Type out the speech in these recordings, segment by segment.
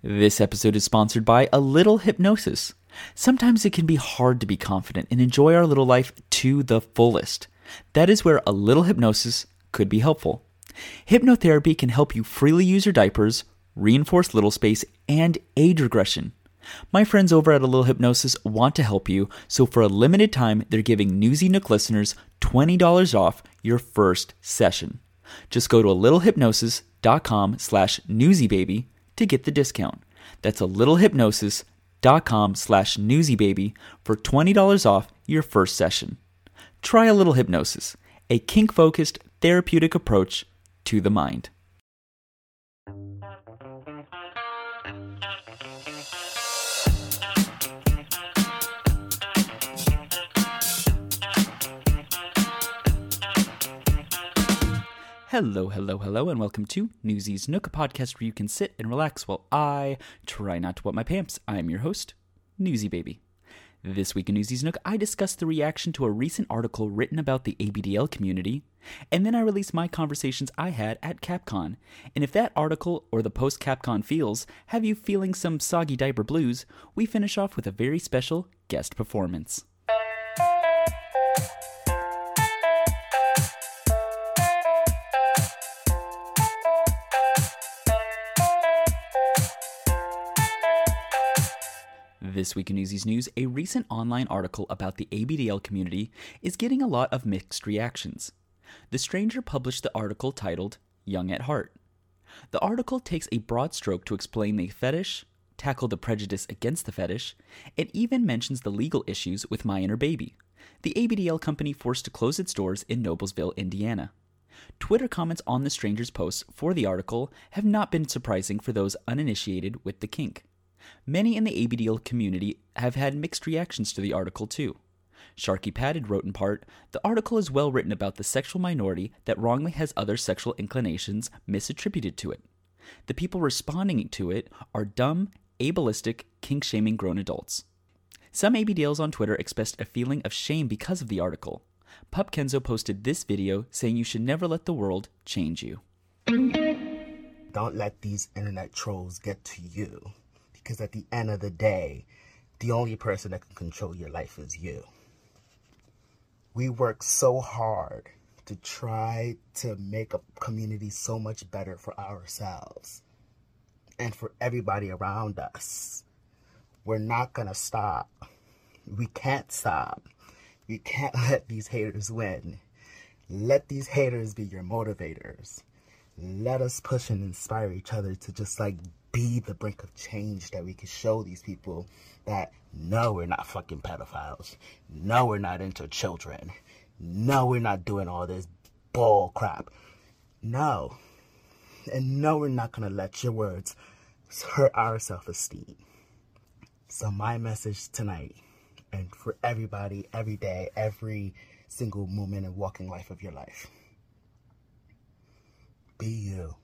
This episode is sponsored by A Little Hypnosis. Sometimes it can be hard to be confident and enjoy our little life to the fullest. That is where A Little Hypnosis could be helpful. Hypnotherapy can help you freely use your diapers, reinforce little space, and age regression. My friends over at A Little Hypnosis want to help you, so for a limited time, they're giving Newsie Nook listeners $20 off your first session. Just go to a littlehypnosis.com slash newsiebaby to get the discount. That's a littlehypnosis.com slash newsiebaby for $20 off your first session. Try a little hypnosis, a kink focused therapeutic approach to the mind. Hello, hello, hello, and welcome to Newsie's Nook, a podcast where you can sit and relax while I try not to wet my pants. I'm your host, Newsie Baby. This week in Newsie's Nook, I discuss the reaction to a recent article written about the ABDL community, and then I release my conversations I had at CapCon. And if that article or the post CapCon feels have you feeling some soggy diaper blues, we finish off with a very special guest performance. This week in Newsies News, a recent online article about the ABDL community is getting a lot of mixed reactions. The Stranger published the article titled Young at Heart. The article takes a broad stroke to explain the fetish, tackle the prejudice against the fetish, and even mentions the legal issues with My Inner Baby, the ABDL company forced to close its doors in Noblesville, Indiana. Twitter comments on the Stranger's posts for the article have not been surprising for those uninitiated with the kink. Many in the ABDL community have had mixed reactions to the article, too. Sharky Padded wrote in part The article is well written about the sexual minority that wrongly has other sexual inclinations misattributed to it. The people responding to it are dumb, ableistic, kink shaming grown adults. Some ABDLs on Twitter expressed a feeling of shame because of the article. Pup Kenzo posted this video saying you should never let the world change you. Don't let these internet trolls get to you because at the end of the day, the only person that can control your life is you. We work so hard to try to make a community so much better for ourselves and for everybody around us. We're not going to stop. We can't stop. We can't let these haters win. Let these haters be your motivators. Let us push and inspire each other to just like be the brink of change that we can show these people that no, we're not fucking pedophiles. No, we're not into children. No, we're not doing all this bull crap. No. And no, we're not going to let your words hurt our self esteem. So, my message tonight, and for everybody, every day, every single moment and walking life of your life be you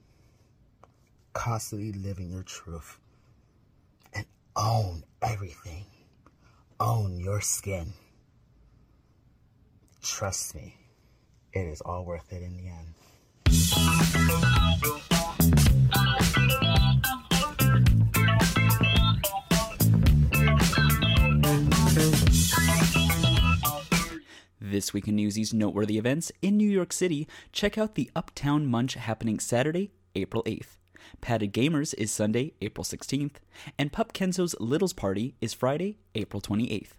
constantly living your truth and own everything. Own your skin. Trust me, it is all worth it in the end. This week in Newsies noteworthy events in New York City, check out the Uptown Munch happening Saturday, April 8th. Padded Gamers is Sunday, April 16th, and Pup Kenzo's Littles Party is Friday, April 28th.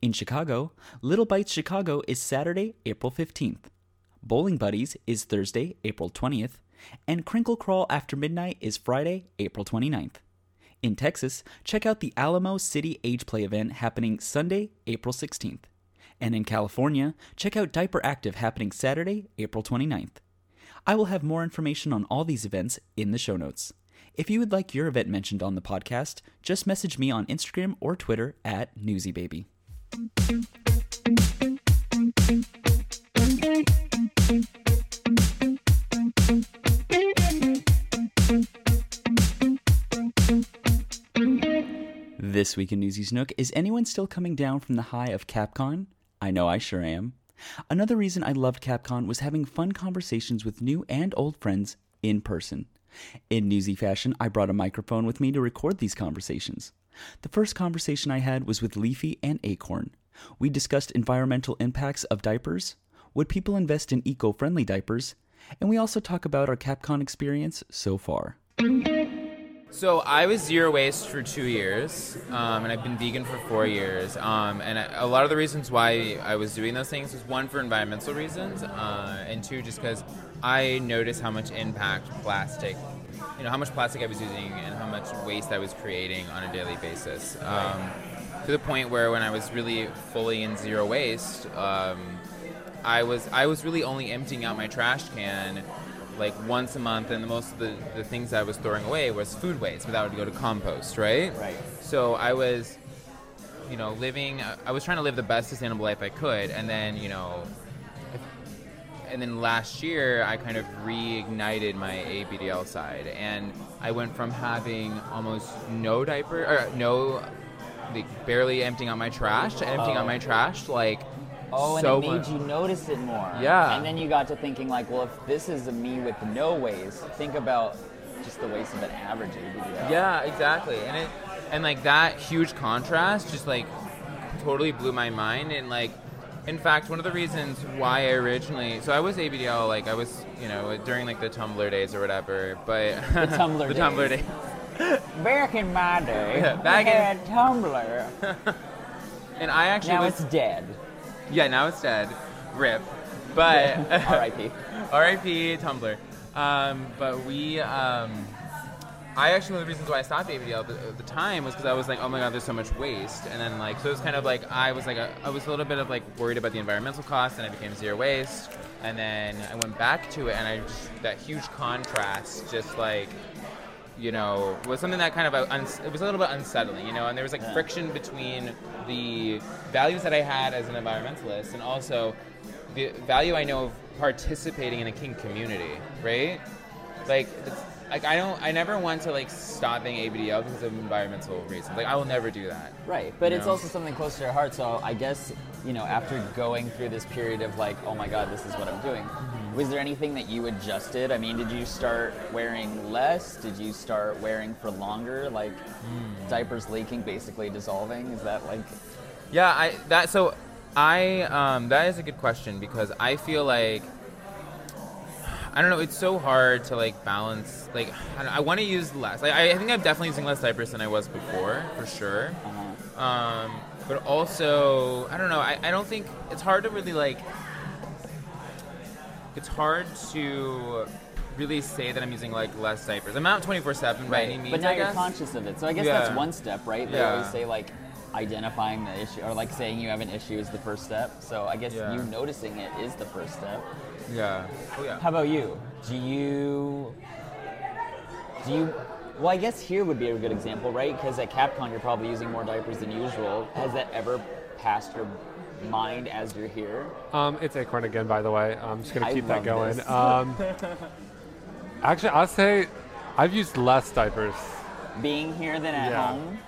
In Chicago, Little Bites Chicago is Saturday, April 15th. Bowling Buddies is Thursday, April 20th, and Crinkle Crawl After Midnight is Friday, April 29th. In Texas, check out the Alamo City Age Play event happening Sunday, April 16th. And in California, check out Diaper Active happening Saturday, April 29th. I will have more information on all these events in the show notes. If you would like your event mentioned on the podcast, just message me on Instagram or Twitter at NewsieBaby. This week in Newsies Nook, is anyone still coming down from the high of CapCon? I know I sure am. Another reason I loved CapCon was having fun conversations with new and old friends in person. In newsy fashion, I brought a microphone with me to record these conversations. The first conversation I had was with Leafy and Acorn. We discussed environmental impacts of diapers, would people invest in eco friendly diapers, and we also talk about our CapCon experience so far. So I was zero waste for two years, um, and I've been vegan for four years. Um, and I, a lot of the reasons why I was doing those things was one for environmental reasons, uh, and two just because I noticed how much impact plastic, you know, how much plastic I was using and how much waste I was creating on a daily basis. Um, to the point where when I was really fully in zero waste, um, I was I was really only emptying out my trash can like once a month, and most of the, the things I was throwing away was food waste, but that would go to compost, right? Right. So I was, you know, living. I was trying to live the best sustainable life I could, and then you know, and then last year I kind of reignited my ABDL side, and I went from having almost no diaper or no, like barely emptying out my trash to emptying out oh. my trash like. Oh, and so it made much. you notice it more. Yeah. And then you got to thinking like, well, if this is a me with no waste, think about just the waste of an average ABDL. Yeah, exactly. And it and like that huge contrast just like totally blew my mind and like in fact one of the reasons why I originally so I was ABDL like I was you know during like the Tumblr days or whatever but The Tumblr the Tumblr days. days Back in my day, Yeah, back we in- had Tumblr. and I actually now was it's dead. Yeah now it's dead rip but R.I.P. R.I.P. Tumblr. Um, but we, um, I actually one of the reasons why I stopped ABDL at the, time was because I was like, oh my god, there's so much waste, and then like so it was kind of like I was like a, I was a little bit of like worried about the environmental cost, and I became zero waste, and then I went back to it, and I just, that huge contrast, just like you know, was something that kind of uh, uns- it was a little bit unsettling, you know, and there was like Yeah. friction between the values that I had as an environmentalist and also the value I know of participating in a kink community, right? Like, it's, like I don't, I never want to like stop being ABDL because of environmental reasons. Like, I will never do that. Right, but it's know? also something close to your heart. So I guess you know, after going through this period of like, oh my god, this is what I'm doing. Was there anything that you adjusted? I mean, did you start wearing less? Did you start wearing for longer? Like Mm. diapers leaking, basically dissolving? Is that like? Yeah, I that so I um, that is a good question because I feel like I don't know. It's so hard to like balance. Like I, I want to use less. Like, I, I think I'm definitely using less diapers than I was before, for sure. Uh-huh. Um, but also, I don't know. I, I don't think it's hard to really like. It's hard to really say that I'm using like less diapers. I'm not 24 seven by any means. but now I you're guess. conscious of it. So I guess that's one step, right? They Yeah. always say like identifying the issue or like saying you have an issue is the first step. So I guess Yeah. you noticing it is the first step. Yeah. Oh yeah. How about you? Do you do you well, I guess here would be a good example, right? Because at CapCon, you're probably using more diapers than usual. Has that ever passed your mind as you're here? Um, it's Acorn again, by the way. I'm just gonna keep that going. Um, actually, I'll say I've used less diapers, Being here than at Yeah. home?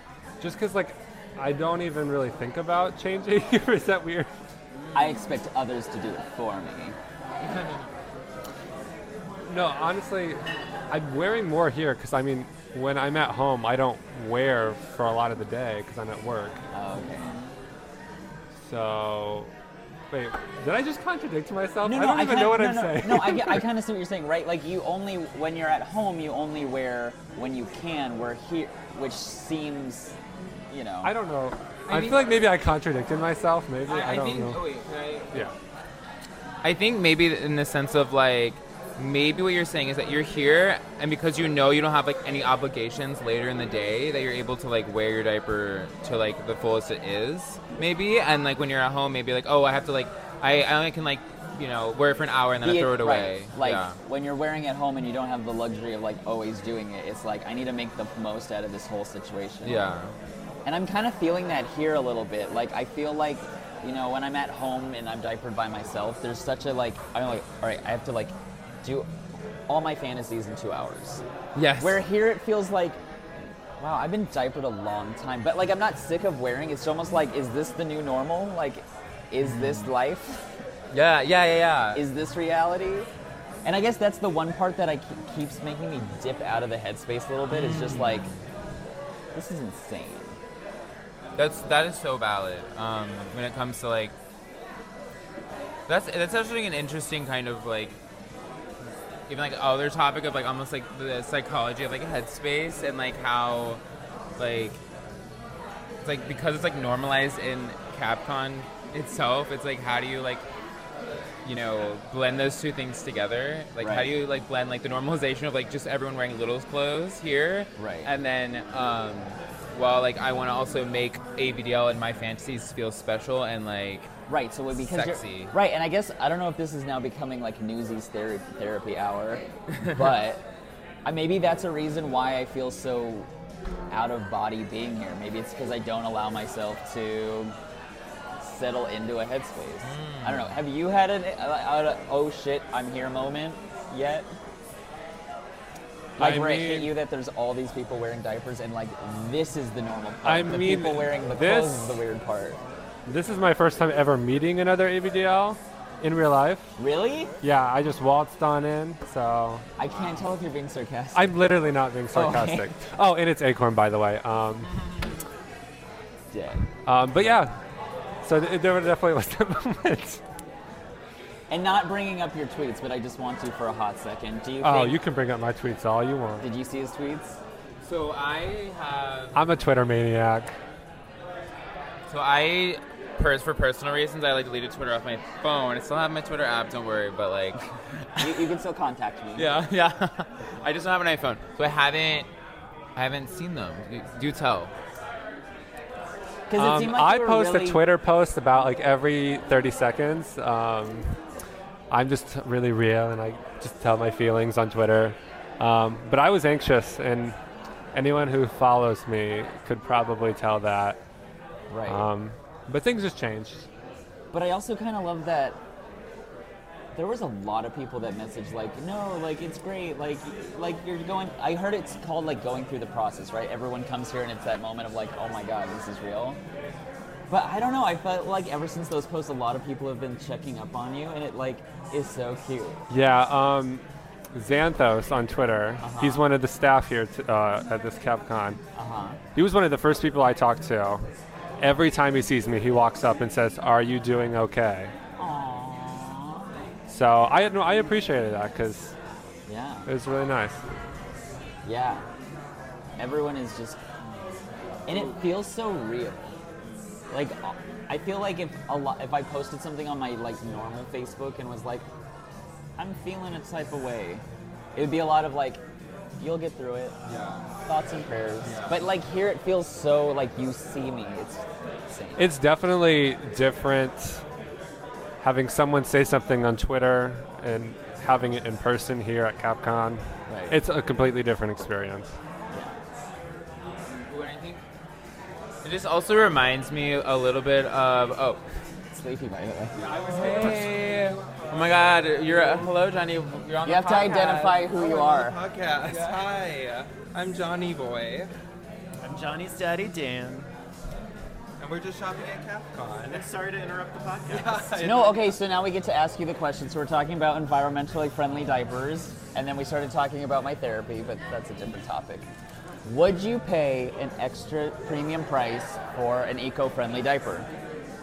just because like I don't even really think about changing. Is that weird? I expect others to do it for me. No, honestly, I'm wearing more here because I mean, when I'm at home, I don't wear for a lot of the day because I'm at work. Oh, okay. So, wait, did I just contradict myself? No, I don't even kinda- know what no, I'm no, saying. No, I, I kind of see what you're saying, right? Like you only, when you're at home, you only wear when you can. We're here, which seems, you know. I don't know. I, I mean- feel like maybe I contradicted myself. Maybe I, I, I don't think. know. Oh wait. Can I, Yeah. I think maybe in the sense of like maybe what you're saying is that you're here and because you know you don't have like any obligations later in the day that you're able to like wear your diaper to like the fullest it is maybe and like when you're at home maybe like oh I have to like I, I only can like you know wear it for an hour and then I throw it away Right. Like yeah when you're wearing at home and you don't have the luxury of like always doing it, it's like I need to make the most out of this whole situation. yeah And I'm kind of feeling that here a little bit. Like I feel like, you know, when I'm at home and I'm diapered by myself, there's such a like I'm like, all right, I have to like do all my fantasies in two hours. yes Where here it feels like, wow, I've been diapered a long time, but like I'm not sick of wearing. It's almost like, is this the new normal? Like, is this life? yeah yeah yeah yeah Is this reality? And I guess that's the one part that I keeps making me dip out of the headspace a little bit. Is just like, this is insane. That's that is so valid. Um, when it comes to like, that's that's actually an interesting kind of like, even like other topic of like almost like the psychology of like headspace and like how, like, it's like because it's like normalized in CapCon itself. It's like how do you like, you know, blend those two things together? Like how do you like blend like the normalization of like just everyone wearing little clothes here, Right. and then um, well, like I want to also make ABDL and my fantasies feel special and like Right. So because Sexy. right, and I guess I don't know if this is now becoming like Newsies therapy, therapy hour, but uh, maybe that's a reason why I feel so out of body being here. Maybe it's because I don't allow myself to settle into a headspace. I don't know. Have you had an uh, uh, oh shit I'm here moment yet? Like I where it hit you that there's all these people wearing diapers and like this is the normal part. I the mean, people wearing the this- clothes is the weird part. This is my first time ever meeting another ABDL in real life. Really? Yeah, I just waltzed on in, so I can't tell if you're being sarcastic. I'm literally not being sarcastic. oh, and it's Acorn, by the way. Um, dead. um, but yeah, so th- there definitely was that moment. And not bringing up your tweets, but I just want to for a hot second. Do you Oh, think, you can bring up my tweets all you want. did you see his tweets? so I have I'm a Twitter maniac. so I. pers- For personal reasons, I like deleted Twitter off my phone. I still have my Twitter app. Don't worry, but like, You, you can still contact me. yeah, yeah. I just don't have an iPhone, so I haven't, I haven't seen them. Do tell. Um, like I post really, a Twitter post about like every 30 seconds. Um, I'm just really real and I just tell my feelings on Twitter. Um, but I was anxious, and anyone who follows me could probably tell that. Right. Um, but things just changed. but I also kind of love that there was a lot of people that messaged like, no, like it's great, like like you're going. I heard it's called like going through the process, right? Everyone comes here and it's that moment of like, oh my god, this is real. But I don't know. I felt like ever since those posts, a lot of people have been checking up on you, and it like is so cute. Yeah, um, Xanthos on Twitter. Uh-huh. He's one of the staff here t- uh, at this CapCon. Uh huh. He was one of the first people I talked to. Every time he sees me, he walks up and says, "Are you doing okay?" Aww. So I no, I appreciated that because Yeah. it was really nice. Yeah. Everyone is just, and it feels so real. Like, I feel like if a lot, if I posted something on my like normal Facebook and was like, I'm feeling a type of way, it would be a lot of like, you'll get through it. Yeah. Thoughts and prayers. Yeah. But like here, it feels so like you see me. It's insane. It's definitely different having someone say something on Twitter and having it in person here at CapCon. Right. It's a completely different experience. Ooh, and I think It just also reminds me a little bit of oh. Sleepy, by the way. Hey. Oh my God! You're uh, hello, Johnny. You're on You the have to identify who you are. Podcast. Hi, I'm Johnny Boy, I'm Johnny's daddy, Dan. and we're just shopping at CapCon. Sorry to interrupt the podcast. No, okay, so now we get to ask you the question. So we're talking about environmentally friendly diapers, and then we started talking about my therapy, but that's a different topic. Would you pay an extra premium price for an eco-friendly diaper?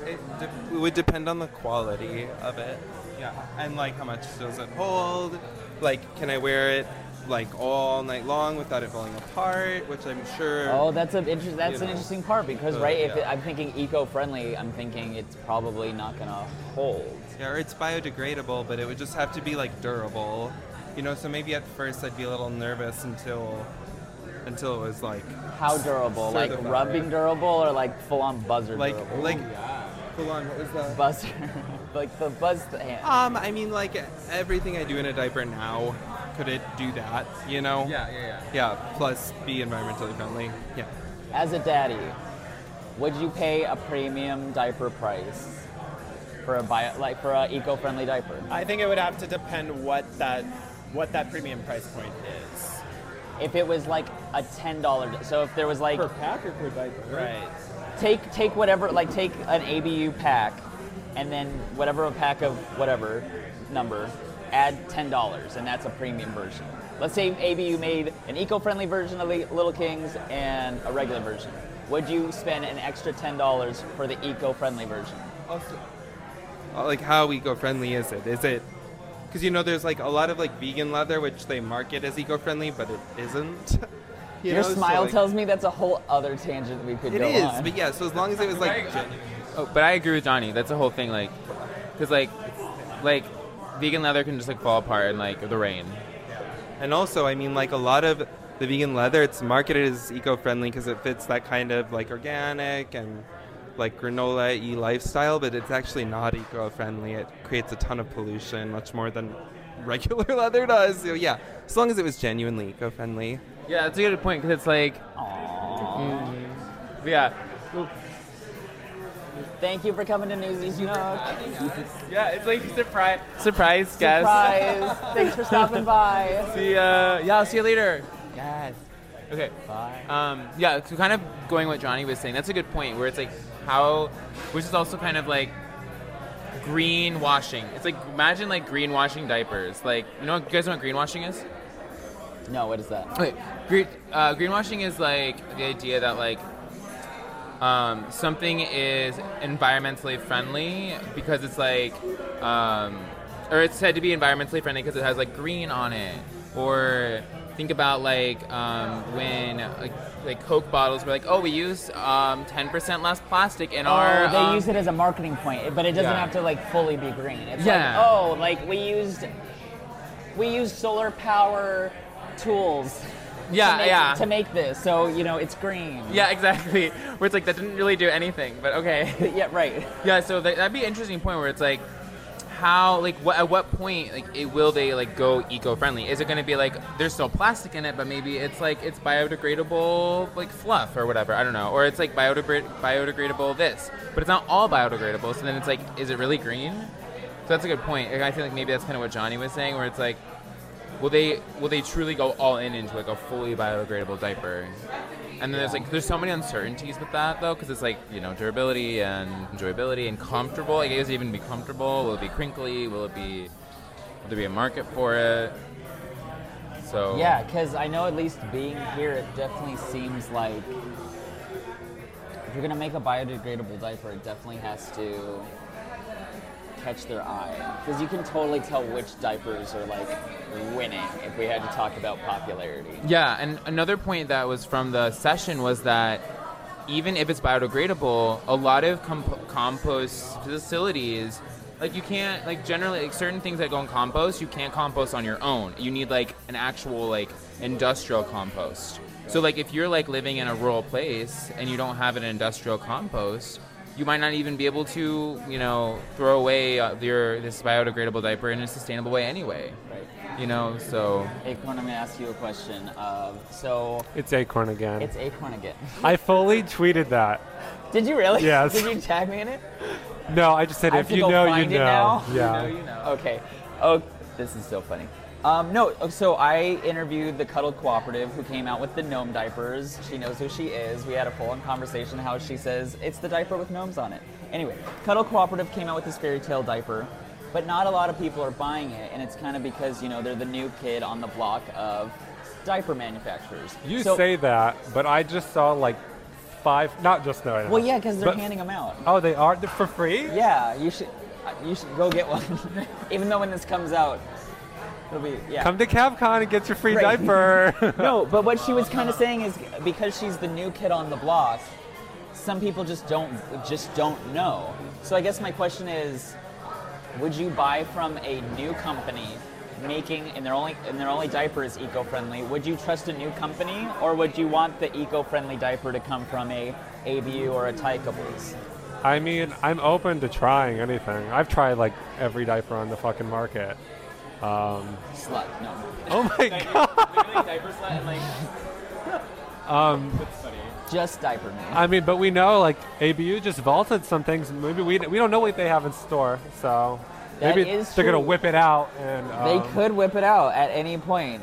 It, de- it would depend on the quality of it. Yeah, and like how much does it hold? Like, can I wear it like all night long without it falling apart? Which I'm sure. Oh, that's a inter- that's You an interesting part because right, if yeah. it, I'm thinking eco-friendly, I'm thinking it's probably not gonna hold. Yeah, or it's biodegradable, but it would just have to be like durable. You know, so maybe at first I'd be a little nervous until until it was like How durable? Like rubbing durable or like full-on buzzer like durable? like full on. What was that? buzzer, like the buzz hand. Um, I mean, like everything I do in a diaper now, could it do that? You know? Yeah, yeah, yeah. Yeah. Plus, be environmentally friendly. Yeah. As a daddy, would you pay a premium diaper price for a bio, like for a eco-friendly diaper? I think it would have to depend what that what that premium price point is. If it was like a ten dollar, so if there was like pack or per diaper? Right. take take whatever, like take an ABU pack, and then whatever a pack of whatever number, add ten dollars, and that's a premium version. Let's say ABU made an eco-friendly version of the Little Kings and a regular version. Would you spend an extra ten dollars for the eco-friendly version? Also, uh, like how eco-friendly is it? Is it because you know there's like a lot of like vegan leather which they market as eco-friendly, but it isn't. You Your know, so, smile like, tells me that's a whole other tangent we could it go is, on. but yeah. So as long as it was like, gen- Oh, but I agree with Johnny. That's the whole thing. Like, because like, like, vegan leather can just like fall apart in like the rain. and also I mean like a lot of the vegan leather, it's marketed as eco-friendly because it fits that kind of like organic and like granola y lifestyle, but it's actually not eco-friendly. It creates a ton of pollution, much more than regular leather does. So yeah, as long as it was genuinely eco-friendly. Yeah, that's a good point because it's like, Aww. yeah, Thank you for coming to Newsies Nook. yeah, it's like surprise, surprise, guys. Surprise! Thanks for stopping by. See ya. Yeah, I'll see you later. Yes. Okay. Um, yeah, so kind of going what Johnny was saying, that's a good point where it's like how, which is also kind of like greenwashing. It's like imagine like greenwashing diapers. Like you know, you guys know what greenwashing is? No, what is that? Okay, green, uh, greenwashing is like the idea that like um, something is environmentally friendly because it's like, um, or it's said to be environmentally friendly because it has like green on it. Or think about like um, when like, like Coke bottles were like, oh, we use um, 10% less plastic in our. oh, they um, use it as a marketing point, but it doesn't Yeah. have to like fully be green. It's Yeah. like, oh, like we used we used solar power tools. Yeah, to make, yeah. To make this, so you know it's green. Yeah, exactly. Where it's like that didn't really do anything, but okay. yeah, right. Yeah, so that, that'd be an interesting point where it's like, how like what at what point like it, will they like go eco-friendly? Is it going to be like there's still plastic in it, but maybe it's like it's biodegradable like fluff or whatever? I don't know, or it's like biodegrad- biodegradable this, but it's not all biodegradable. So then it's like, is it really green? So that's a good point. I feel like maybe that's kind of what Johnny was saying, where it's like, will they will they truly go all in into like a fully biodegradable diaper? And then there's like there's so many uncertainties with that though, because it's like you know durability and enjoyability and comfortable. Like, does it even be comfortable? Will it be crinkly? Will it be? Will there be a market for it? So Yeah, because I know at least being here, it definitely seems like if you're gonna make a biodegradable diaper, it definitely has to catch their eye. Because you can totally tell which diapers are like winning if we had to talk about popularity. Yeah, and another point that was from the session was that even if it's biodegradable, a lot of comp- compost facilities, like you can't, like generally, like certain things that go in compost, you can't compost on your own. You need like an actual like industrial compost. So like if you're like living in a rural place and you don't have an industrial compost, you might not even be able to, you know, throw away uh, your this biodegradable diaper in a sustainable way anyway. Right. You know, so Acorn, I'm gonna ask you a question. Of so It's Acorn again. it's Acorn again. I fully tweeted that. Did you really? Yes. Did you tag me in it? No, I just said I if have to you go know, you know. it now? Yeah. Okay. Oh, this is so funny. Um, no, so I interviewed the Cuddle Cooperative who came out with the gnome diapers. She knows who she is. We had a full on conversation how she says it's the diaper with gnomes on it. Anyway, Cuddle Cooperative came out with this fairy tale diaper, but not a lot of people are buying it, and it's kind of because, you know, they're the new kid on the block of diaper manufacturers. You So- say that, but I just saw like five, not just no. Well, yeah, because they're But- handing them out. Oh, they are for free? Yeah, you should. uh, You should go get one. Even though when this comes out, it'll be yeah. Come to CapCon and get your free Right. diaper. no, but what she was kind of saying is because she's the new kid on the block, some people just don't just don't know. So I guess my question is, would you buy from a new company making and their only and their only diaper is eco-friendly? Would you trust a new company, or would you want the eco-friendly diaper to come from a ABU or a Tykables? I mean, I'm open to trying anything. I've tried like every diaper on the fucking market. Um, Slut, no. oh my god. diaper slut and like Um, Just diaper man. I mean, but we know like ABU just vaulted some things. Maybe we, we don't know what they have in store, so That maybe they're gonna whip it out and They um, could whip it out at any point.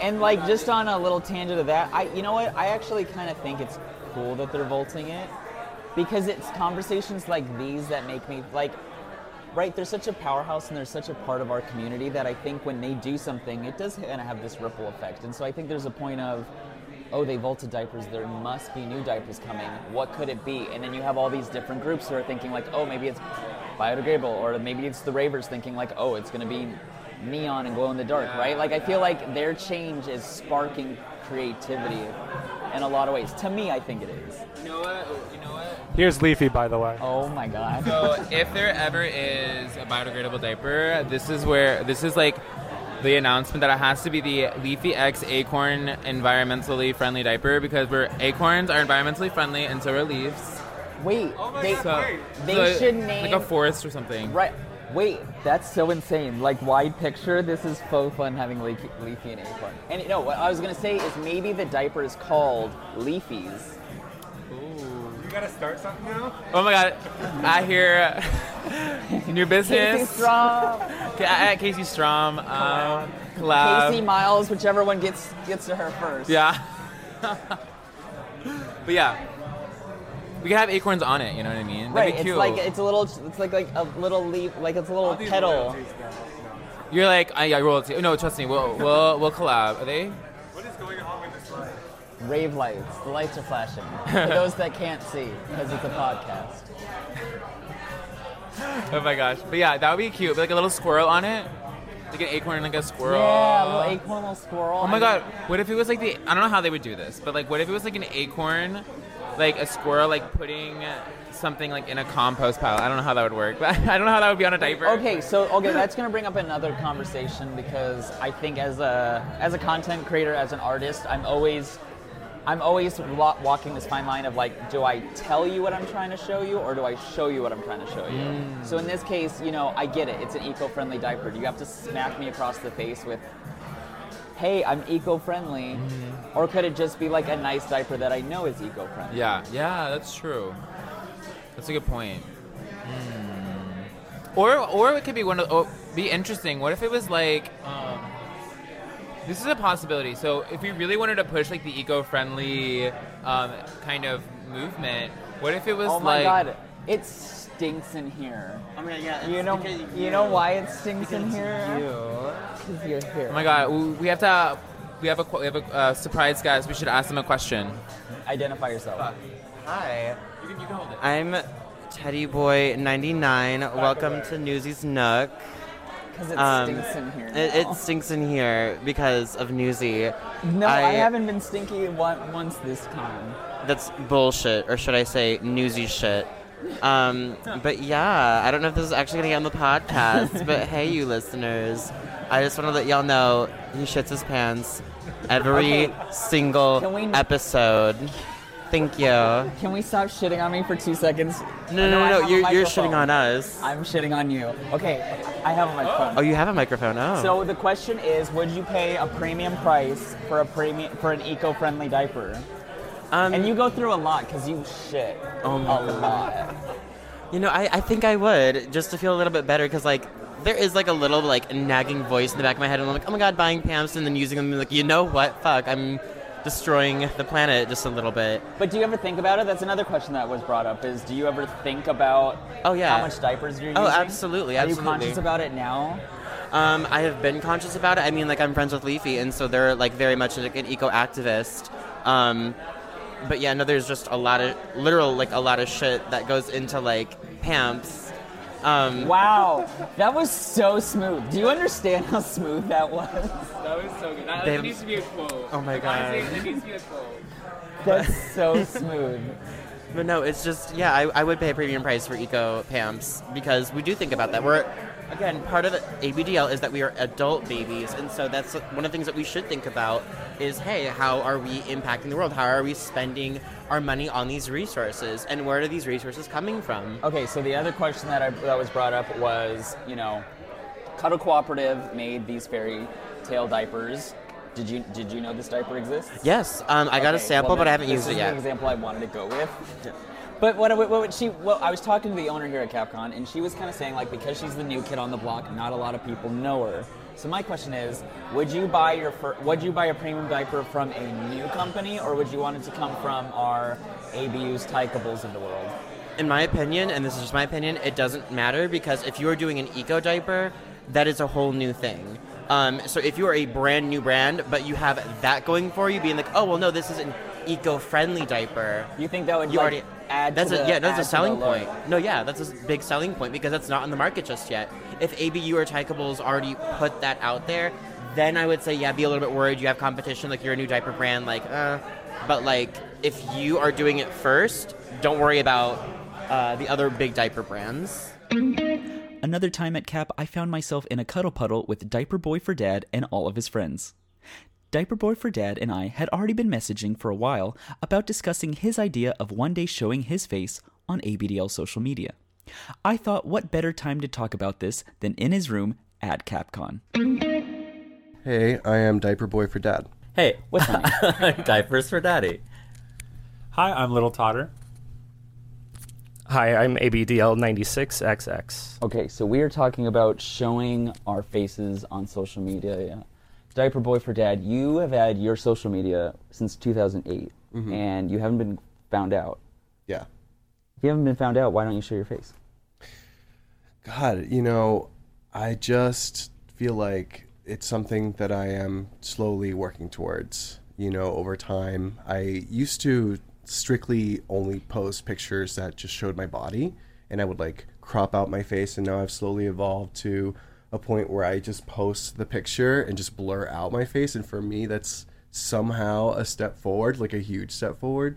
And like just on a little tangent of that, I you know what? I actually kind of think it's cool that they're vaulting it because it's conversations like these that make me like right they're such a powerhouse and they're such a part of our community that i think when they do something it does kind of have this ripple effect. And so i think there's a point of oh they vaulted diapers there must be new diapers coming. What could it be? And then you have all these different groups who are thinking like oh maybe it's biodegradable or maybe it's the ravers thinking like oh it's going to be neon and glow in the dark right? Like i feel like their change is sparking creativity in a lot of ways. To me i think it is. You know what? You know what? Here's Leafy, by the way. oh my god So if there ever is a biodegradable diaper, this is where this is like the announcement that it has to be the Leafy X Acorn environmentally friendly diaper because we're acorns are environmentally friendly and so are leaves. wait oh they, So they so should name like a forest or something. Right. Wait, that's so insane. Like wide picture, this is so fun having leafy, leafy and acorn. And you know what I was gonna say is maybe the diaper is called Leafies. You gotta start something now? Oh my god! I hear uh, new business. Casey business. Strom, At uh, uh, Casey Strom, um, collab. Casey Miles, whichever one gets gets to her first. Yeah. but yeah, we could have acorns on it. You know what I mean? Right. That'd be It's like it's a little. It's like like a little leaf. Like it's a little petal. You're like, I yeah, royalty. Oh, no, trust me. We'll we'll we'll collab. Are they? Rave lights. The lights are flashing for those that can't see because it's a podcast. Oh my gosh. But yeah, that would be cute. But like a little squirrel on it. Like an acorn and like a squirrel. Yeah, a little acorn, little squirrel. Oh my I god, what if it was like the I don't know how they would do this, but like what if it was like an acorn, like a squirrel like putting something like in a compost pile. I don't know how that would work, but I don't know how that would be on a diaper. Okay, so okay, that's gonna bring up another conversation because I think as a as a content creator, as an artist, I'm always I'm always wa- walking this fine line of like, do I tell you what I'm trying to show you, or do I show you what I'm trying to show you? So in this case, you know, I get it. It's an eco-friendly diaper. Do you have to smack me across the face with? Hey, I'm eco-friendly, or could it just be like a nice diaper that I know is eco-friendly? Yeah, yeah, that's true. That's a good point. Hmm. Or, or it could be one of. Oh, be interesting. What if it was like? Um, this is a possibility. So, if we really wanted to push like the eco-friendly um, kind of movement, what if it was Oh my like? god, it stinks in here. Oh my god, yeah. You know, because you know why it stinks in here? you. Because you're here. Oh my god, we- we have to. We have a we have a uh, surprise guys. We should ask them a question. Identify yourself. Hi. You can, you can hold it. I'm Teddy Boy 99. Welcome to Newsie's Nook. Because it Um, stinks in here. It, it stinks in here because of Newsie. no, I, I- haven't been stinky one, once this time. That's bullshit, or should I say Newsie shit. Um, but yeah, I don't know if this is actually gonna get on the podcast, but hey, you listeners, I just want to let y'all know he shits his pants every Okay. single Can we- episode. Thank you. Can we stop shitting on me for two seconds? no, know no, no. You're, you're shitting on us. I'm shitting on you. Okay, I have a microphone. Oh, you have a microphone. Oh. So the question is, would you pay a premium price for a premium for an eco-friendly diaper? um, And you go through a lot because you shit Oh my a lot. You know, I, I think I would just to feel a little bit better because like there is like a little like nagging voice in the back of my head and I'm like, oh my god, buying pamps and then using them and like, you know what? Fuck, I'm destroying the planet just a little bit. But do you ever think about it? That's another question that was brought up. Is do you ever think about Oh, yeah. how much diapers you're Oh, using? absolutely, Are absolutely. you conscious about it now? Um, I have been conscious about it. I mean, like I'm friends with Leafy, and so they're like very much like an eco activist. Um, but yeah, no, there's just a lot of literal like a lot of shit that goes into like pamps. Um, Wow, that was so smooth. Do you understand how smooth that was? That was so good. That, They- that needs to be a quote. Oh my Honestly, God. that needs to be a quote. That's so smooth. But no, it's just yeah, I, I would pay a premium price for eco pamps because we do think about that. We're again part of ABDL is that we are adult babies, and so that's one of the things that we should think about is hey, how are we impacting the world? How are we spending our money on these resources, and where are these resources coming from? Okay, so the other question that I, that was brought up was, you know, Cuddle Cooperative made these fairy tale diapers. Did you did you know this diaper exists? Yes, um, I got a sample, well, but I haven't used it yet. The example I wanted to go with. But what, what, what she, well, I was talking to the owner here at CapCon, and she was kind of saying like because she's the new kid on the block, not a lot of people know her. So my question is, would you buy your would you buy a premium diaper from a new company, or would you want it to come from our ABUs, Tykables of the world? in my opinion, and this is just my opinion, it doesn't matter because if you are doing an eco diaper, that is a whole new thing. Um, so if you are a brand new brand, but you have that going for you, being like, oh well, no, this is an eco-friendly diaper. You think that would You like, already add that's to a, the, yeah, that's a selling point. No, yeah, that's a big selling point because that's not on the market just yet. If ABU or Tykables already put that out there, then I would say yeah, be a little bit worried. You have competition, like you're a new diaper brand, like uh. But like if you are doing it first, don't worry about uh, the other big diaper brands. Another time at CAP, I found myself in a cuddle puddle with Diaper Boy for Dad and all of his friends. Diaper Boy for Dad and I had already been messaging for a while about discussing his idea of one day showing his face on ABDL social media. I thought what better time to talk about this than in his room at CapCon. Hey, I am Diaper Boy for Dad. Hey, What's my name? diapers for daddy. Hi, I'm Little Totter. Hi, I'm ABDL96XX. Okay, so we are talking about showing our faces on social media. Yeah. Diaper Boy for Dad, you have had your social media since 2008, Mhm. and you haven't been found out. Yeah. If you haven't been found out, why don't you show your face? God, you know, I just feel like it's something that I am slowly working towards. You know, over time, I used to strictly only post pictures that just showed my body, and I would like crop out my face, and now I've slowly evolved to a point where I just post the picture and just blur out my face, and for me, that's somehow a step forward, like a huge step forward.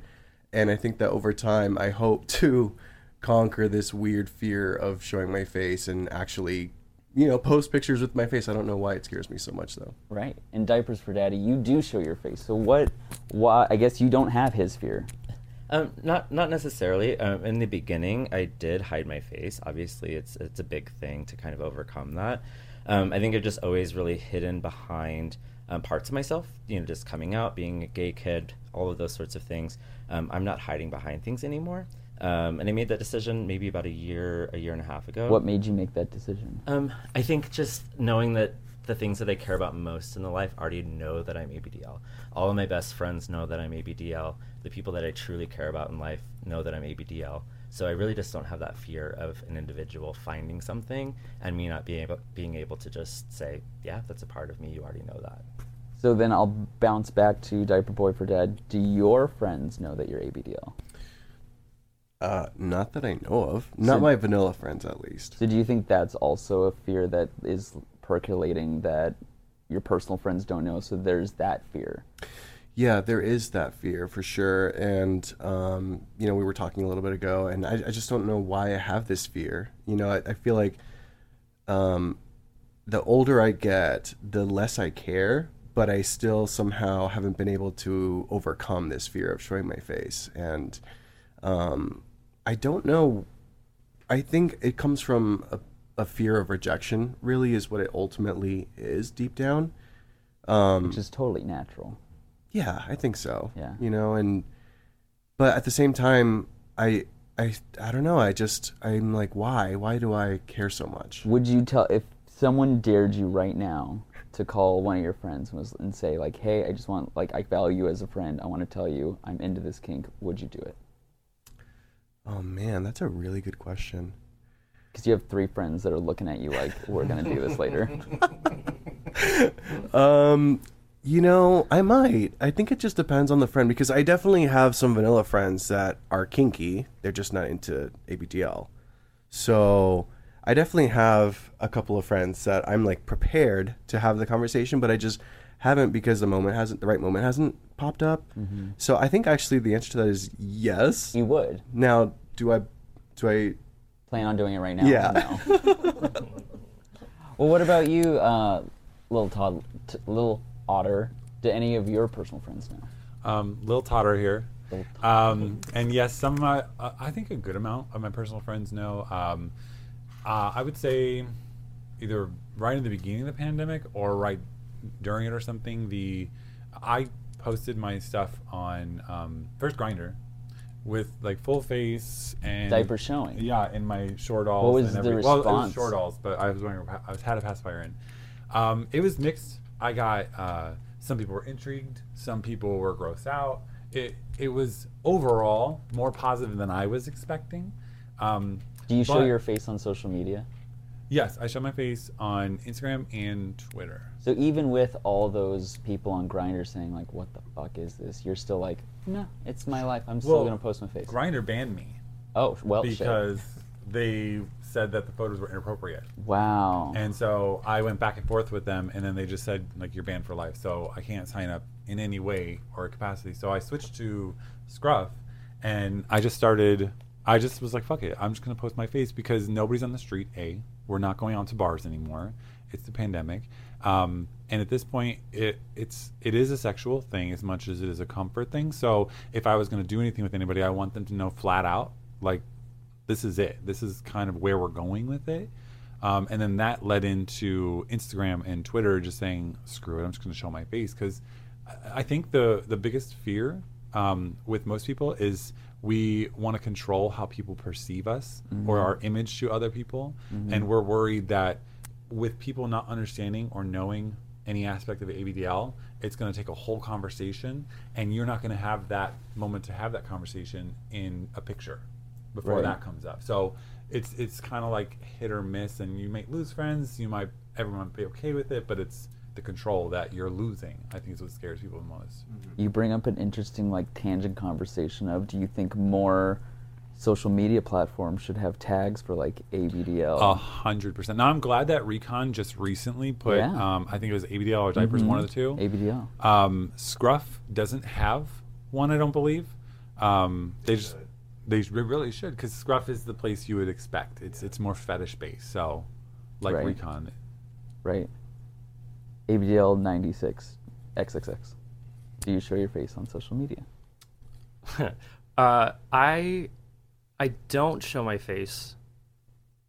And I think that over time, I hope to conquer this weird fear of showing my face and actually, you know, post pictures with my face. I don't know why it scares me so much though. Right. In Diapers for Daddy, you do show your face. So what? Why? I guess you don't have his fear. Um, not not necessarily. Um, in the beginning, I did hide my face. Obviously, it's it's a big thing to kind of overcome that. Um, I think I've just always really hidden behind um, parts of myself. You know, just coming out, being a gay kid, all of those sorts of things. Um, I'm not hiding behind things anymore. Um, and I made that decision maybe about a year, a year and a half ago. What made you make that decision? Um, I think just knowing that the things that I care about most in the life already know that I'm ABDL. All of my best friends know that I'm ABDL. The people that I truly care about in life know that I'm ABDL. So I really just don't have that fear of an individual finding something and me not being able, being able to just say, yeah, that's a part of me. You already know that. So then I'll bounce back to Diaper Boy for Dad. Do your friends know that you're ABDL? Uh, not that I know of. Not So- my vanilla friends, at least. So do you think that's also a fear that is percolating that your personal friends don't know? So there's that fear. Yeah, there is that fear for sure. And, um, you know, we were talking a little bit ago, and I, I just don't know why I have this fear. You know, I, I feel like um, the older I get, the less I care, but I still somehow haven't been able to overcome this fear of showing my face. And um, I don't know. I think it comes from a, a fear of rejection, really, is what it ultimately is deep down. Um, Which is totally natural. Yeah, I think so. Yeah. You know, and but at the same time, I I I don't know. I just I'm like, why? Why do I care so much? Would you tell if someone dared you right now to call one of your friends and, was, and say like, "Hey, I just want like I value you as a friend. I want to tell you I'm into this kink." Would you do it? Oh man, that's a really good question. Because you have three friends that are looking at you like, "We're gonna do this later." Um, you know, I might. I think it just depends on the friend because I definitely have some vanilla friends that are kinky. They're just not into ABDL. So I definitely have a couple of friends that I'm like prepared to have the conversation, but I just haven't because the moment hasn't the right moment hasn't popped up. Mhm. So I think actually the answer to that is yes. You would. Now, do I do I Plan on doing it right now? Yeah. No. well, what about you, uh, little Todd, t- little Otter? Do any of your personal friends know? Um, Lil Totter here. Lil Um, and yes, some of my, uh, I think a good amount of my personal friends know. Um, uh, I would say either right in the beginning of the pandemic or right during it or something. The I posted my stuff on um, first Grindr with like full face and Diaper showing. Yeah, in my short dolls. What was and the every, Well, it was short dolls, but I was wearing I was had a pacifier in. Um, it was mixed. I got uh, some people were intrigued, some people were grossed out. It it was overall more positive than I was expecting. Um, Do you show but- your face on social media? Yes, I show my face on Instagram and Twitter. So even with all those people on Grindr saying like, "What the fuck is this?" You're still like, "No, it's my life. I'm still Well, gonna post my face." Grindr banned me. Oh well, shit. because they said that the photos were inappropriate. Wow. And so I went back and forth with them, and then they just said like you're banned for life, so I can't sign up in any way or capacity. So I switched to Scruff, and I just started. I just was like, fuck it, I'm just gonna post my face because nobody's on the street. A, we're not going out to bars anymore. It's the pandemic, um, and at this point, it it's it is a sexual thing as much as it is a comfort thing. So if I was gonna do anything with anybody, I want them to know flat out like this is it. This is kind of where we're going with it. Um, and then that led into Instagram and Twitter just saying, screw it, I'm just going to show my face. Because I think the, the biggest fear um, with most people is we want to control how people perceive us or Mhm. our image to other people. Mhm. And we're worried that with people not understanding or knowing any aspect of ABDL, it's going to take a whole conversation, and you're not going to have that moment to have that conversation in a picture before Right. that comes up. So it's it's kind of like hit or miss, and you might lose friends. You might everyone might be okay with it, but it's the control that you're losing. I think is what scares people the most. You bring up an interesting like tangent conversation of do you think more social media platforms should have tags for like ABDL? A hundred percent. Now I'm glad that Recon just recently put. Yeah. Um, I think it was ABDL or diapers, Mhm. one of the two. ABDL. Um, Scruff doesn't have one. I don't believe. Um, they just they really should because Scruff is the place you would expect. It's it's more fetish based. So, like Right. Recon. Right. ABDL 96 XXX. Do you show your face on social media? uh, I I don't show my face,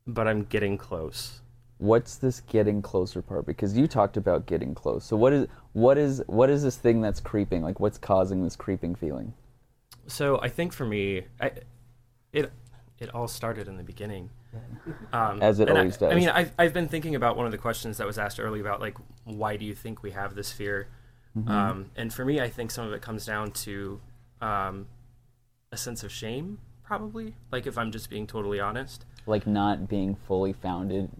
but I'm getting close. What's this getting closer part? Because you talked about getting close. So what is what is what is this thing that's creeping? Like what's causing this creeping feeling? So I think for me, I, it it all started in the beginning. Um, As it and I- always does. I mean, I've, I've been thinking about one of the questions that was asked earlier about like why do you think we have this fear? Mhm. Um, and for me, I think some of it comes down to um, a sense of shame, probably. Like if I'm just being totally honest. Like not being fully founded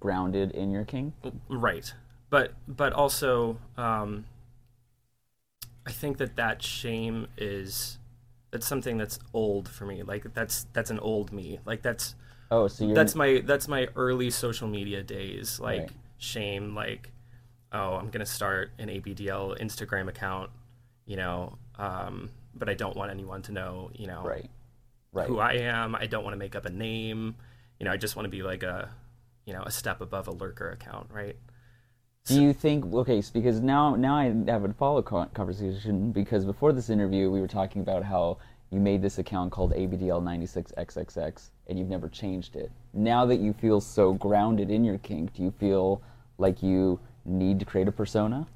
grounded in your king? Right. But but also um, I think that that shame is that's something that's old for me. Like that's that's an old me. Like that's Oh, so you're- that's my that's my early social media days. Like Right. shame. Like oh, I'm gonna start an ABDL Instagram account. You know, um, but I don't want anyone to know. You know, right, right. who I am. I don't want to make up a name. You know, I just want to be like a you know a step above a lurker account. Right. Do you think okay? Because now, now I have a follow co- conversation because before this interview, we were talking about how you made this account called ABDL96XXX and you've never changed it. Now that you feel so grounded in your kink, do you feel like you need to create a persona?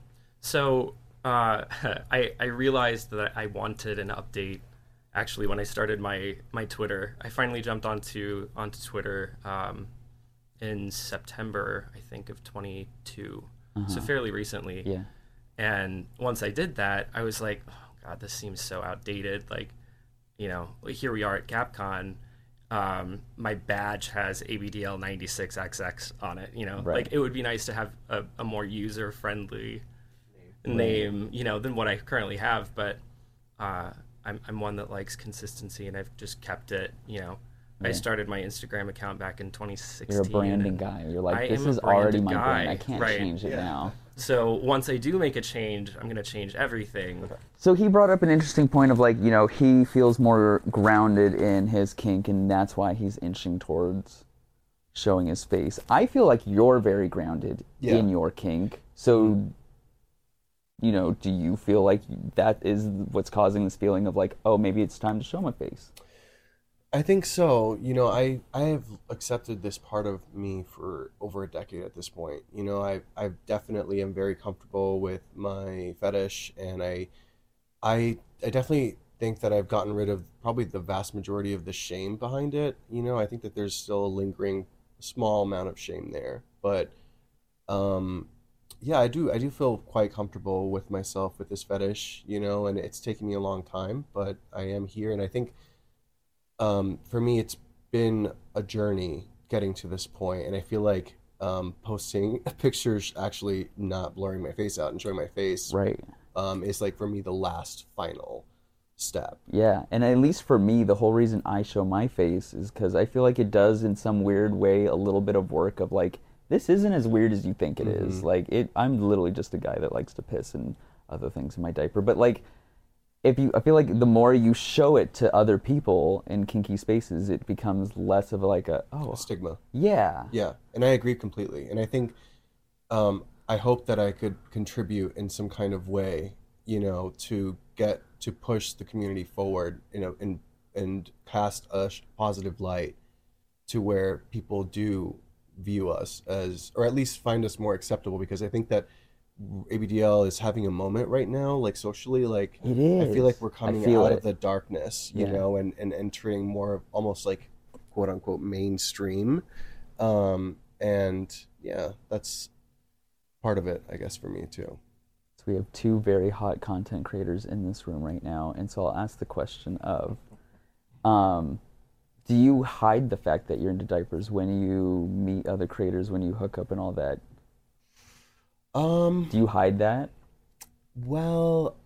So uh, I I realized that I wanted an update. Actually, when I started my my Twitter, I finally jumped onto onto Twitter um, in September, I think, of 22. So Uh-huh. fairly recently. Yeah. And once I did that, I was like, oh god, this seems so outdated. Like, you know, here we are at CapCon. Um, my badge has ABDL 96XX on it. You know, Right. like it would be nice to have a, a more user friendly Right. name, you know, than what I currently have. But uh, I'm I'm one that likes consistency, and I've just kept it. You know, I started my Instagram account back in 2016. You're a branding guy. You're like, I this am is already branded my brand. I can't Right. change it now. So once I do make a change, I'm gonna change everything. So he brought up an interesting point of like, you know, he feels more grounded in his kink and that's why he's inching towards showing his face. I feel like you're very grounded Yeah. in your kink. So you know, do you feel like that is what's causing this feeling of like, oh, maybe it's time to show my face? I think so. You know, I I have accepted this part of me for over a decade at this point. You know, I I definitely am very comfortable with my fetish, and I I I definitely think that I've gotten rid of probably the vast majority of the shame behind it. You know, I think that there's still a lingering small amount of shame there, but um yeah, I do I do feel quite comfortable with myself with this fetish, you know, and it's taken me a long time, but I am here and I think um, for me, it's been a journey getting to this point, and I feel like um, posting pictures actually not blurring my face out and showing my face Right. um, is like for me the last final step. Yeah, and at least for me, the whole reason I show my face is because I feel like it does, in some weird way, a little bit of work of like, this isn't as weird as you think it is. Mhm. Like, it, I'm literally just a guy that likes to piss and other things in my diaper. But like, if you, I feel like the more you show it to other people in kinky spaces, it becomes less of like a oh stigma. Yeah. Yeah, and I agree completely. And I think um, I hope that I could contribute in some kind of way, you know, to get to push the community forward, you know, and and cast a positive light to where people do view us as, or at least find us more acceptable. Because I think that ABDL is having a moment right now, like socially, like I feel like we're coming out it. of the darkness, you Yeah. know, and, and entering more of almost like quote unquote mainstream. Um, and yeah, that's part of it, I guess, for me too. So we have two very hot content creators in this room right now, and so I'll ask the question of, um, do you hide the fact that you're into diapers when you meet other creators, when you hook up and all that? Um, do you hide that? Well,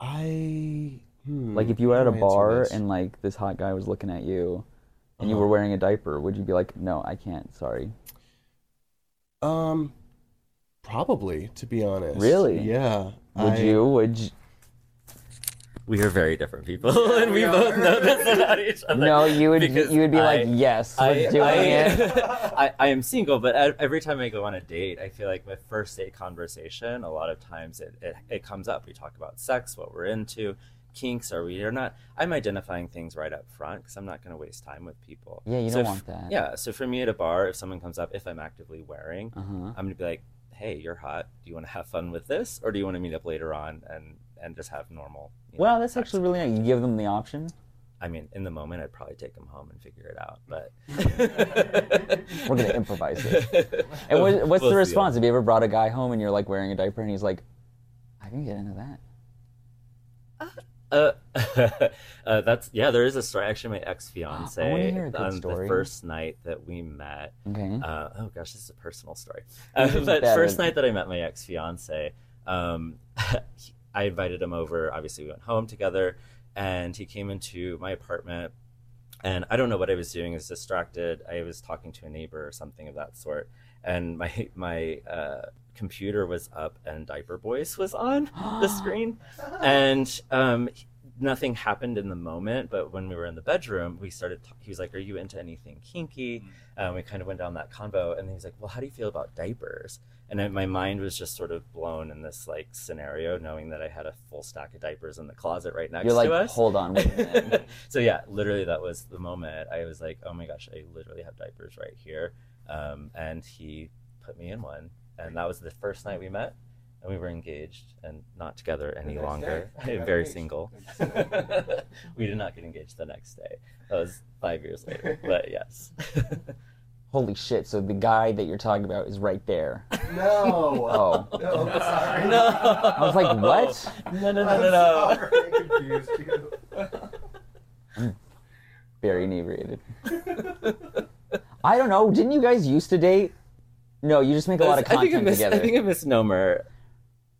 I hmm, Like if you were at a do I answer bar and like this hot guy was looking at you, and you Uh-huh. were wearing a diaper, would you be like, no, I can't, sorry? Um, probably to be honest. Really? Yeah. Would I- you? Would you? We are very different people, and we both know this about each other. No, you would- you would be like, I- "Yes, we're I, doing I, it." I, I am single, but every time I go on a date, I feel like my first date conversation, a lot of times it, it, it comes up. We talk about sex, what we're into, kinks. Are we or not? I'm identifying things right up front because I'm not going to waste time with people. Yeah, you So don't if- want that. Yeah, so for me at a bar, if someone comes up, if I'm actively wearing, Uh-huh. I'm going to be like, "Hey, you're hot. Do you want to have fun with this, or do you want to meet up later on and and just have normal?" you know, Well, that's actually really nice. You give them the option. I mean, in the moment, I'd probably take them home and figure it out. But We're gonna improvise it. And what, what's We'll the see. response? Have you ever brought a guy home and you're like wearing a diaper and he's like, I can get into that. Uh, uh, that's yeah. There is a story. Actually, my ex I wanna fiance hear a good on story. the first night that we met. Okay. Uh, oh gosh, this is a personal story. This Uh, but first night that I met my ex fiance, um, I invited him over. Obviously, we went home together, and he came into my apartment. And I don't know what I was doing. I was distracted. I was talking to a neighbor or something of that sort. And my my uh, computer was up, and Diaper Boys was on the screen. And um, nothing happened in the moment. But when we were in the bedroom, we started. T- he was like, "Are you into anything kinky?" Um, we kind of went down that convo, and he was like, "Well, how do you feel about diapers?" And I, my mind was just sort of blown in this like scenario, knowing that I had a full stack of diapers in the closet right next to me. You're like, to us. hold on, wait a minute. so yeah, literally that was the moment. I was like, "Oh my gosh, I literally have diapers right here," um, and he put me in one, and that was the first night we met. And we were engaged and not together any longer. day, Very single. we did not get engaged the next day. That was five years later. But yes. Holy shit! So the guy that you're talking about is right there. No. Oh. No, I'm sorry. No. I was like, what? No, no, no, no, no. I'm sorry, I confused you. Very inebriated. I don't know. Didn't you guys used to date? No, you just make a lot of I think a content mis- together. I think a misnomer.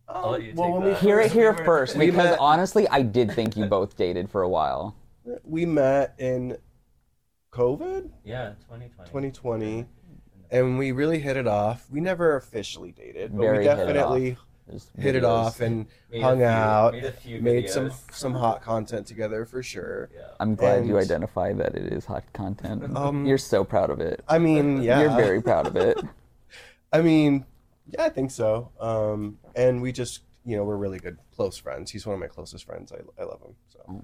Oh, I'll let you well, take when we that. Hear it here first, We because met- honestly, I did think you both dated for a while. We met in COVID, Yeah, 2020. 2020, and we really hit it off. We never officially dated, but Very we hit it definitely off. There's hit it videos. off and Made a hung few- out, made a few made some videos. some hot content together for sure. I'm glad you And- identify that it is hot content. Um, You're so proud of it. I mean, yeah, You're very proud of it. I mean, yeah, I think so. Um, and we just, you know, we're really good, close friends. He's one of my closest friends. I, I love him. So, yeah.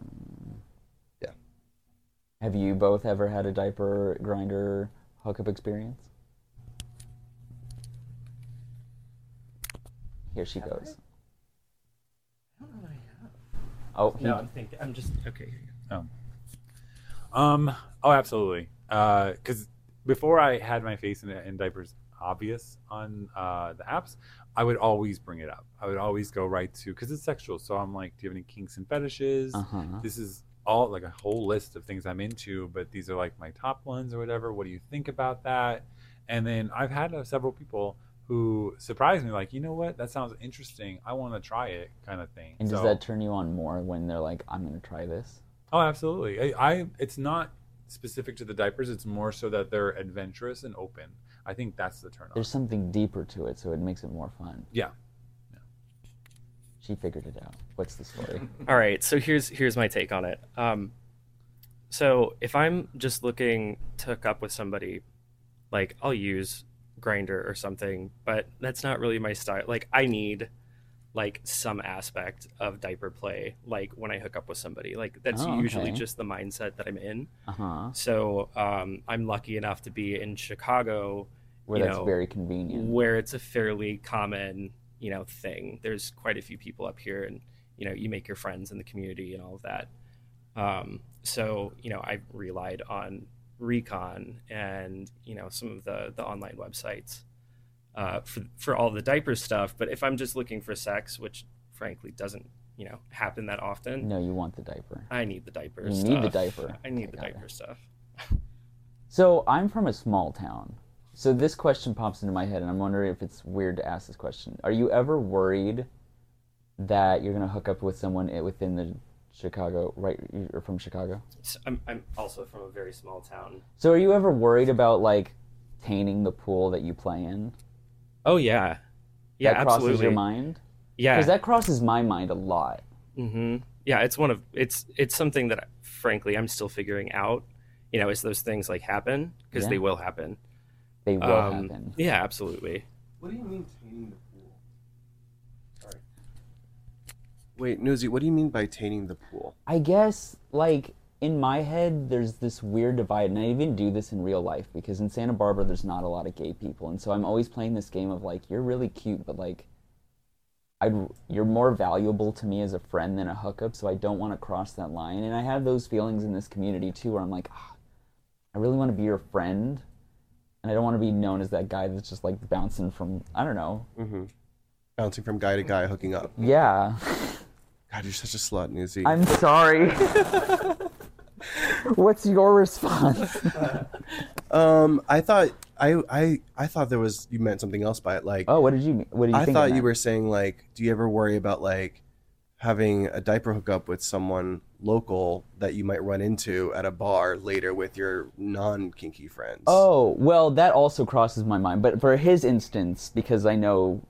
Have you both ever had a diaper Grindr hookup experience? Here she goes. Oh, he, No, I'm thinking. I'm just okay. Oh. Um. Oh, absolutely. Because before I had my face in, in diapers obvious on uh, the apps, I would always bring it up. I would always go right to because it's sexual. So I'm like, do you have any kinks and fetishes? Uh-huh. This is all like a whole list of things I'm into, but these are like my top ones or whatever. What do you think about that? And then I've had uh, several people who surprised me, like, you know what, that sounds interesting. I want to try it, kind of thing. And does that turn you on more when they're like, I'm going to try this? Oh, absolutely. I, I it's not specific to the diapers. It's more so that they're adventurous and open. I think that's the turn on. There's something deeper to it, so it makes it more fun. Yeah. She figured it out. What's the story? All right, so here's here's my take on it. Um, so if I'm just looking to hook up with somebody, like I'll use Grindr or something, but that's not really my style. Like I need like some aspect of diaper play, like when I hook up with somebody. Like that's Oh, usually just the mindset that I'm in. Uh-huh. So um, I'm lucky enough to be in Chicago, Where that's know, very convenient. where it's a fairly common, you know, thing. There's quite a few people up here, and you know, you make your friends in the community and all of that. Um, so you know, I relied on Recon and you know some of the the online websites uh, for for all the diaper stuff. But if I'm just looking for sex, which frankly doesn't you know happen that often, No, you want the diaper. I need the diaper. You stuff. need the diaper. I need the diaper stuff. So I'm from a small town. So this question pops into my head, and I'm wondering if it's weird to ask this question. Are you ever worried that you're going to hook up with someone within the Chicago, right? You're from Chicago? So I'm I'm also from a very small town. So are you ever worried about like tainting the pool that you play in? Oh yeah, yeah, that crosses absolutely. your mind? Yeah, Because that crosses my mind a lot. hmm Yeah, it's one of it's it's something that frankly I'm still figuring out. You know, as those things like happen because Yeah. they will happen. They will Um, happen. Yeah, absolutely. What do you mean tainting the pool? Sorry. Wait, Newsie, what do you mean by tainting the pool? I guess like in my head there's this weird divide and I even do this in real life because in Santa Barbara there's not a lot of gay people and so I'm always playing this game of like you're really cute but like I'd you're more valuable to me as a friend than a hookup so I don't want to cross that line and I have those feelings in this community too where I'm like "Ah, I really want to be your friend and I don't want to be known as that guy that's just like bouncing from I don't know Mm-hmm. Bouncing from guy to guy, hooking up. yeah God, you're such a slut, Newsie. I'm sorry What's your response? Um, I thought I I I thought there was you meant something else by it. Like, Oh, what did you what did you I thought you were saying like, do you ever worry about like having a diaper hookup with someone local that you might run into at a bar later with your non kinky friends? Oh, well, that also crosses my mind. But for his instance, because I know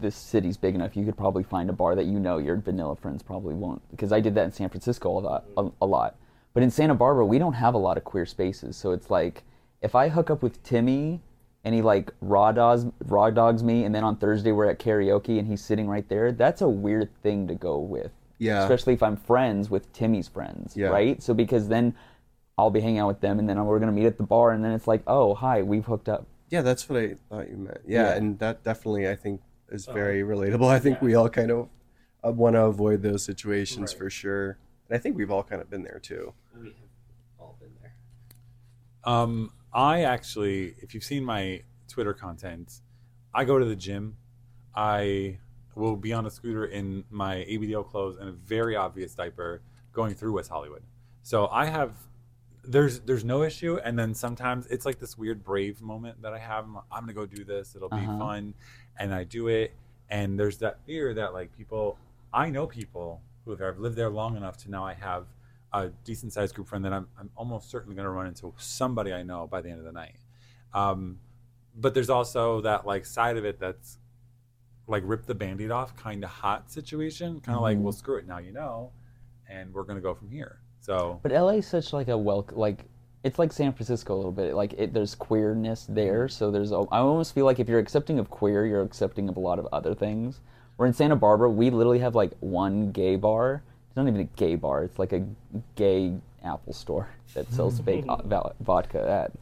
this city's big enough, you could probably find a bar that you know your vanilla friends probably won't. Because I did that in San Francisco a lot. A, a lot. But in Santa Barbara, we don't have a lot of queer spaces. So it's like, if I hook up with Timmy and he like raw dogs, raw dogs me, and then on Thursday we're at karaoke and he's sitting right there, that's a weird thing to go with. Yeah. Especially if I'm friends with Timmy's friends, Yeah. right? So because then I'll be hanging out with them, and then we're gonna meet at the bar, and then it's like, oh, hi, we've hooked up. Yeah, that's what I thought you meant. Yeah, Yeah. and that definitely I think is Oh. very relatable. I think Yeah. we all kind of uh, want to avoid those situations Right. for sure. And I think we've all kind of been there too. We have all been there. Um, I actually, if you've seen my Twitter content, I go to the gym. I will be on a scooter in my ABDL clothes and a very obvious diaper going through West Hollywood. So I have there's there's no issue, and then sometimes it's like this weird brave moment that I have. I'm, I'm gonna go do this. It'll be Uh-huh. fun, and I do it. And there's that fear that like people, I know people who have lived there long enough to now I have a decent sized group friend that I'm, I'm almost certainly going to run into somebody I know by the end of the night. Um, but there's also that like side of it that's like rip the band-aid off kind of hot situation kind of like Mhm. well screw it now you know and we're going to go from here so But LA is such like a well, like it's like San Francisco a little bit. Like it, there's queerness there, so there's. a- I almost feel like if you're accepting of queer, you're accepting of a lot of other things. Where in Santa Barbara, we literally have like one gay bar. It's not even a gay bar. It's like a gay Apple store that sells fake vodka at.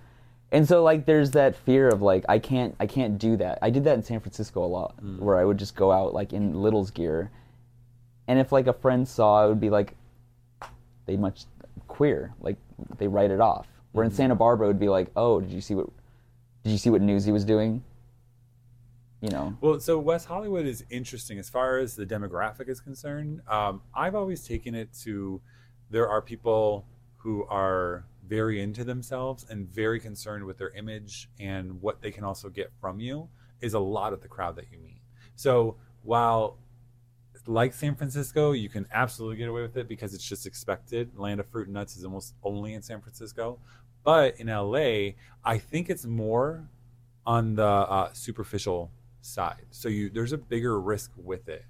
And so like there's that fear of like I can't I can't do that. I did that in San Francisco a lot, where I would just go out like in Little's gear, and if like a friend saw, it would be like they much queer like they write it off. Where in Santa Barbara, it would be like, oh, did you see what did you see what Newsie was doing? You know, Well, so West Hollywood is interesting as far as the demographic is concerned. Um, I've always taken it to there are people who are very into themselves and very concerned with their image and what they can also get from you is a lot of the crowd that you meet. So while like San Francisco, you can absolutely get away with it because it's just expected. Land of Fruit and Nuts is almost only in San Francisco. But in LA, I think it's more on the uh, superficial side. So you there's a bigger risk with it.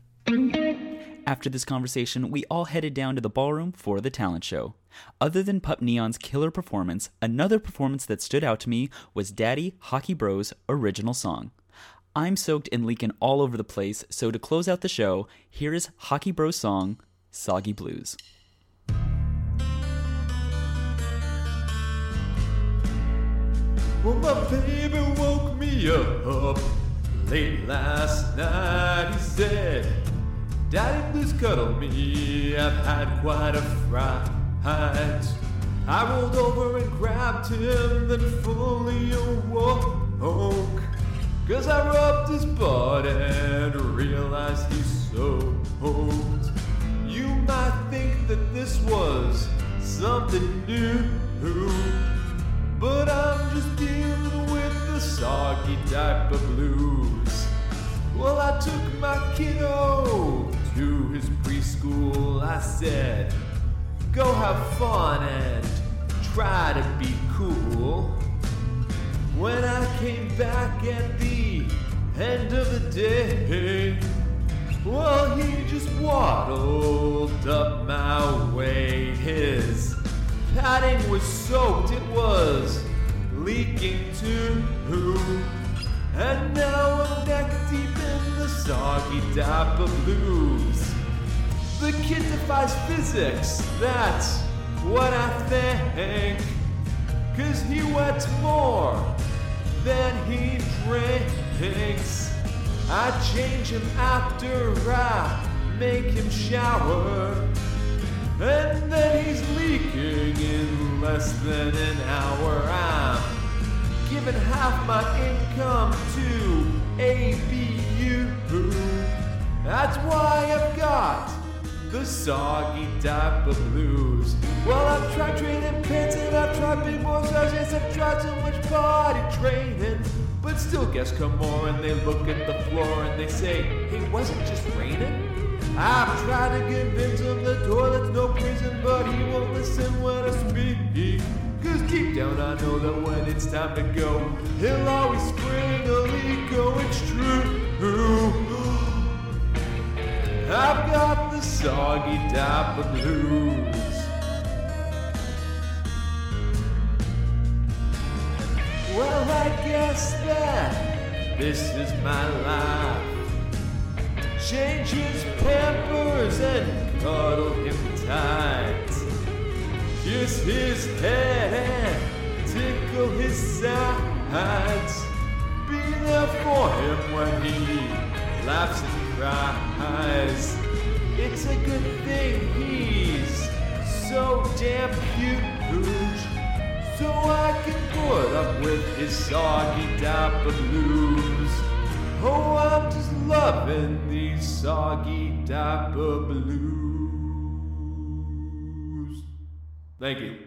After this conversation, we all headed down to the ballroom for the talent show. Other than Pup Neon's killer performance, another performance that stood out to me was Daddy Hockey Bros' original song. I'm soaked and leaking all over the place, so to close out the show, here is Hockey Bros' song, Soggy Blues. Well, my baby woke me up late last night. He said, Daddy, please cuddle me. I've had quite a fright. I rolled over and grabbed him, then fully awoke. Cause I rubbed his butt and realized he's soaked. You might think that this was something new. But I'm just dealing with the soggy diaper blues. Well, I took my kiddo to his preschool. I said, go have fun and try to be cool. When I came back at the end of the day, well, he just waddled up my way. His padding was soaked, it was leaking too. And now I'm neck deep in the soggy diaper blues. The kid defies physics, that's what I think. Cause he wets more than he drinks. I change him after I make him shower. And then he's leaking in less than an hour. I'm giving half my income to ABU. That's why I've got the soggy diaper blues. Well, I've tried trading pants and I've tried big boys, yes, I've tried so much body training. But still, guests come more and they look at the floor and they say, hey, was it just raining? I've tried to convince him the toilet's no prison, but he won't listen when I speak. Cause deep down I know that when it's time to go, he'll always spring a leak. Oh, it's true. I've got the soggy diaper blues. Well, I guess that this is my life. Change his pampers and cuddle him tight. Kiss his head and tickle his sides. Be there for him when he laughs cries. It's a good thing he's so damn huge. So I can put up with his soggy diaper blues. Oh, I'm just loving these soggy diaper blues. Thank you.